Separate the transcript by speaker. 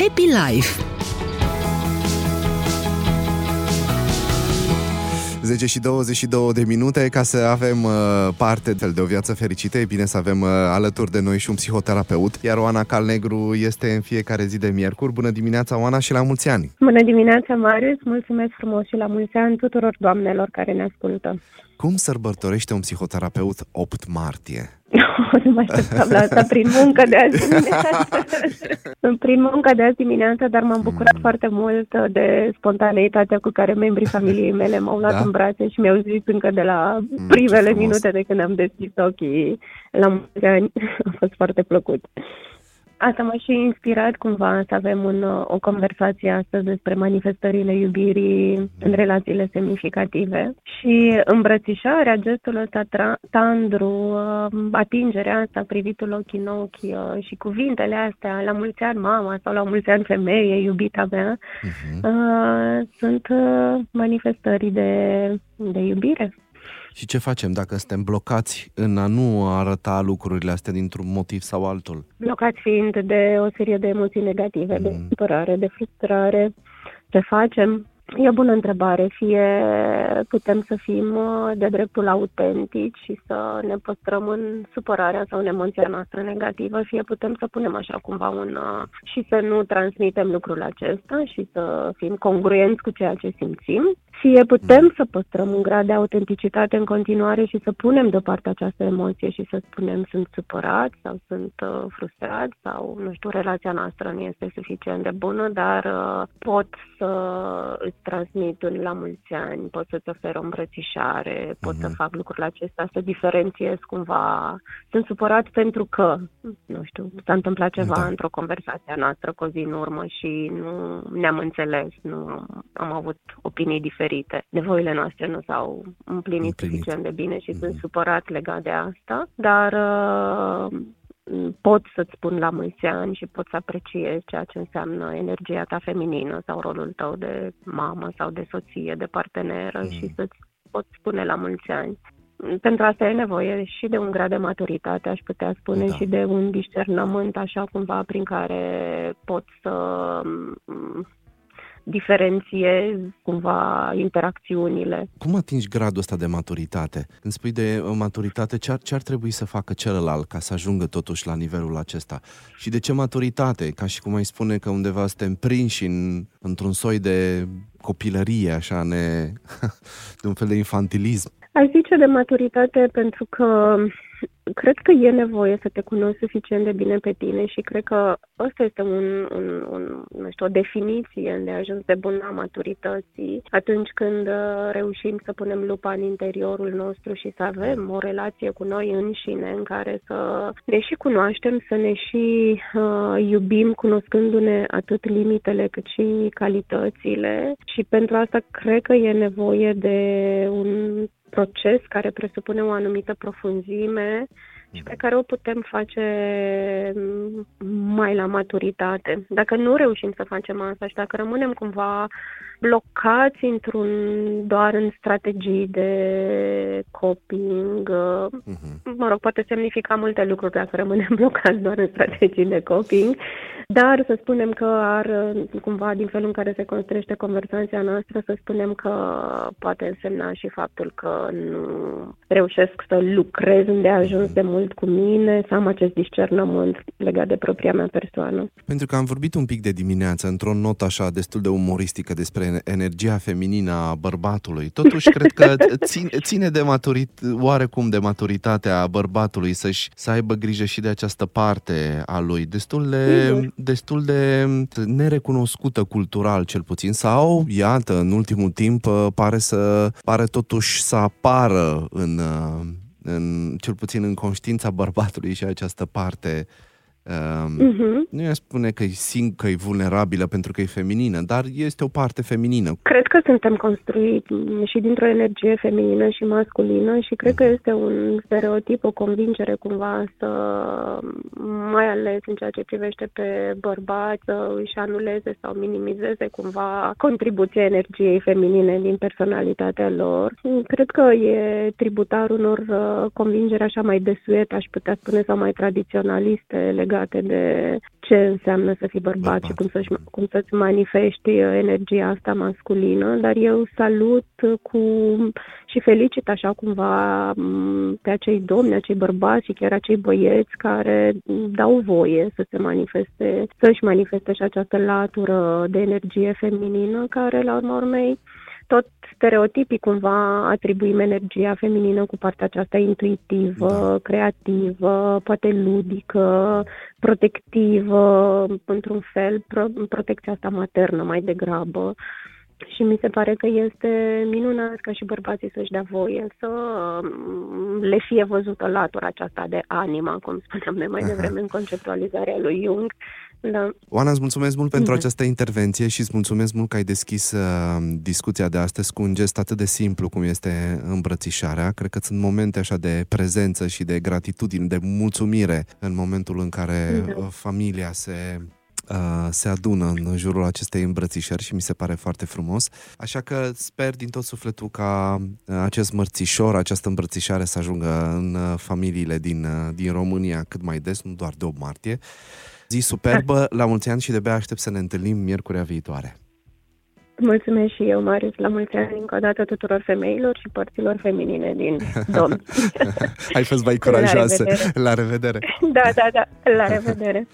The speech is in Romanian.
Speaker 1: Happy Life
Speaker 2: 10 și 22 de minute ca să avem uh, parte de o viață fericită. E bine să avem uh, alături de noi și un psihoterapeut, iar Oana Calnegru este în fiecare zi de miercuri. Bună dimineața, Oana, și la mulți ani!
Speaker 3: Bună dimineața, Marius! Mulțumesc frumos și la mulți ani tuturor doamnelor care ne ascultă!
Speaker 2: Cum sărbătorește un psihoterapeut 8 martie?
Speaker 3: nu mă așteptam la asta prin muncă de azi dimineață. prin muncă de azi dimineață, dar m-am bucurat mm. foarte mult de spontaneitatea cu care membrii familiei mele m-au luat da? în brațe și mi-au zis încă de la mm, primele minute de când am deschis ochii la mulți ani. A fost foarte plăcut. Asta m-a și inspirat cumva să avem un, o conversație astăzi despre manifestările iubirii în relațiile semnificative și îmbrățișarea, gestul ăsta tra- tandru, uh, atingerea asta, privitul ochii în ochi uh, și cuvintele astea, la mulți ani mama sau la mulți ani femeie, iubita mea, uh-huh. uh, sunt uh, manifestări de, de iubire.
Speaker 2: Și ce facem dacă suntem blocați în a nu arăta lucrurile astea dintr-un motiv sau altul?
Speaker 3: Blocați fiind de o serie de emoții negative, mm. de supărare, de frustrare. Ce facem? E o bună întrebare. Fie putem să fim uh, de dreptul autentici și să ne păstrăm în supărarea sau în emoția noastră negativă, fie putem să punem așa cumva un... Uh, și să nu transmitem lucrul acesta și să fim congruenți cu ceea ce simțim fie putem să păstrăm un grad de autenticitate în continuare și să punem deoparte această emoție și să spunem sunt supărat sau sunt uh, frustrat sau, nu știu, relația noastră nu este suficient de bună, dar uh, pot să îți transmit un la mulți ani, pot să-ți ofer o îmbrățișare, pot uh-huh. să mhm. fac lucrurile acestea, să diferențiez cumva. Sunt supărat pentru că, nu știu, s-a întâmplat ceva da. într-o conversație noastră cu o zi în urmă și nu ne-am înțeles, nu am avut opinii diferite diferite. Nevoile noastre nu s-au împlinit, împlinit. suficient de bine și mm-hmm. sunt supărat legat de asta, dar uh, pot să-ți spun la mulți ani și pot să apreciez ceea ce înseamnă energia ta feminină sau rolul tău de mamă sau de soție, de parteneră mm. și să-ți pot spune la mulți ani. Pentru asta e nevoie și de un grad de maturitate, aș putea spune, da. și de un discernământ așa cumva prin care pot să diferențiez cumva interacțiunile.
Speaker 2: Cum atingi gradul ăsta de maturitate? Când spui de uh, maturitate, ce ar, ce ar trebui să facă celălalt ca să ajungă totuși la nivelul acesta? Și de ce maturitate? Ca și cum ai spune că undeva suntem prinși în, într-un soi de copilărie, așa, ne, de un fel de infantilism.
Speaker 3: Aș zice de maturitate pentru că cred că e nevoie să te cunoști suficient de bine pe tine și cred că ăsta este un, un, un, nu știu, o definiție de ajuns de bună maturității atunci când uh, reușim să punem lupa în interiorul nostru și să avem o relație cu noi înșine în care să ne și cunoaștem, să ne și uh, iubim cunoscându-ne atât limitele cât și calitățile. Și pentru asta cred că e nevoie de un proces care presupune o anumită profunzime și pe care o putem face mai la maturitate. Dacă nu reușim să facem asta și dacă rămânem cumva blocați într-un doar în strategii de coping, uh-huh. mă rog, poate semnifica multe lucruri dacă rămânem blocați doar în strategii de coping, dar să spunem că ar, cumva, din felul în care se construiește conversația noastră, să spunem că poate însemna și faptul că nu reușesc să lucrez unde ajuns de mult cu mine, să am acest discernământ legat de propria mea persoană.
Speaker 2: Pentru că am vorbit un pic de dimineață, într-o notă așa destul de umoristică despre energia feminină a bărbatului. Totuși, cred că ține, ține de maturit, oarecum de maturitatea bărbatului să-și, să aibă grijă și de această parte a lui, destul de, destul de nerecunoscută cultural, cel puțin, sau, iată, în ultimul timp, pare să pare totuși să apară în, în cel puțin în conștiința bărbatului și această parte Uh, uh-huh. Nu i spune că e, sing- că e vulnerabilă pentru că e feminină, dar este o parte feminină.
Speaker 3: Cred că suntem construiți și dintr-o energie feminină și masculină și cred uh-huh. că mhm. este un stereotip, o convingere cumva să, mai ales în ceea ce privește pe bărbați, să își anuleze sau minimizeze cumva contribuția energiei feminine din personalitatea lor. Cred că e tributar unor uh, convingeri așa mai desuete, aș putea spune, sau mai tradiționaliste legate legate de ce înseamnă să fii bărbat, bărbat. și cum, să cum să-ți manifesti energia asta masculină, dar eu salut cu și felicit așa cumva pe acei domni, acei bărbați și chiar acei băieți care dau voie să se manifeste, să-și manifeste și această latură de energie feminină care, la urma urmei, tot stereotipii cumva atribuim energia feminină cu partea aceasta intuitivă, da. creativă, poate ludică, protectivă, într-un fel, pro- protecția asta maternă mai degrabă. Și mi se pare că este minunat ca și bărbații să-și dea voie să mm, le fie văzută latura aceasta de anima, cum spuneam noi mai devreme în conceptualizarea lui Jung, da.
Speaker 2: Oana, îți mulțumesc mult pentru da. această intervenție și îți mulțumesc mult că ai deschis uh, discuția de astăzi cu un gest atât de simplu cum este îmbrățișarea. Cred că sunt momente așa de prezență și de gratitudine, de mulțumire în momentul în care da. Uh, familia se uh, se adună în jurul acestei îmbrățișări și mi se pare foarte frumos. Așa că sper din tot sufletul ca uh, acest mărțișor, această îmbrățișare să ajungă în familiile din, din România cât mai des, nu doar de 8 martie. Zi superbă, la mulți ani și de-abia aștept să ne întâlnim miercurea viitoare.
Speaker 3: Mulțumesc și eu, Marius, la mulți ani încă o dată tuturor femeilor și părților feminine din domn.
Speaker 2: Ai fost mai curajoasă. La revedere.
Speaker 3: La revedere. Da, da, da. La revedere.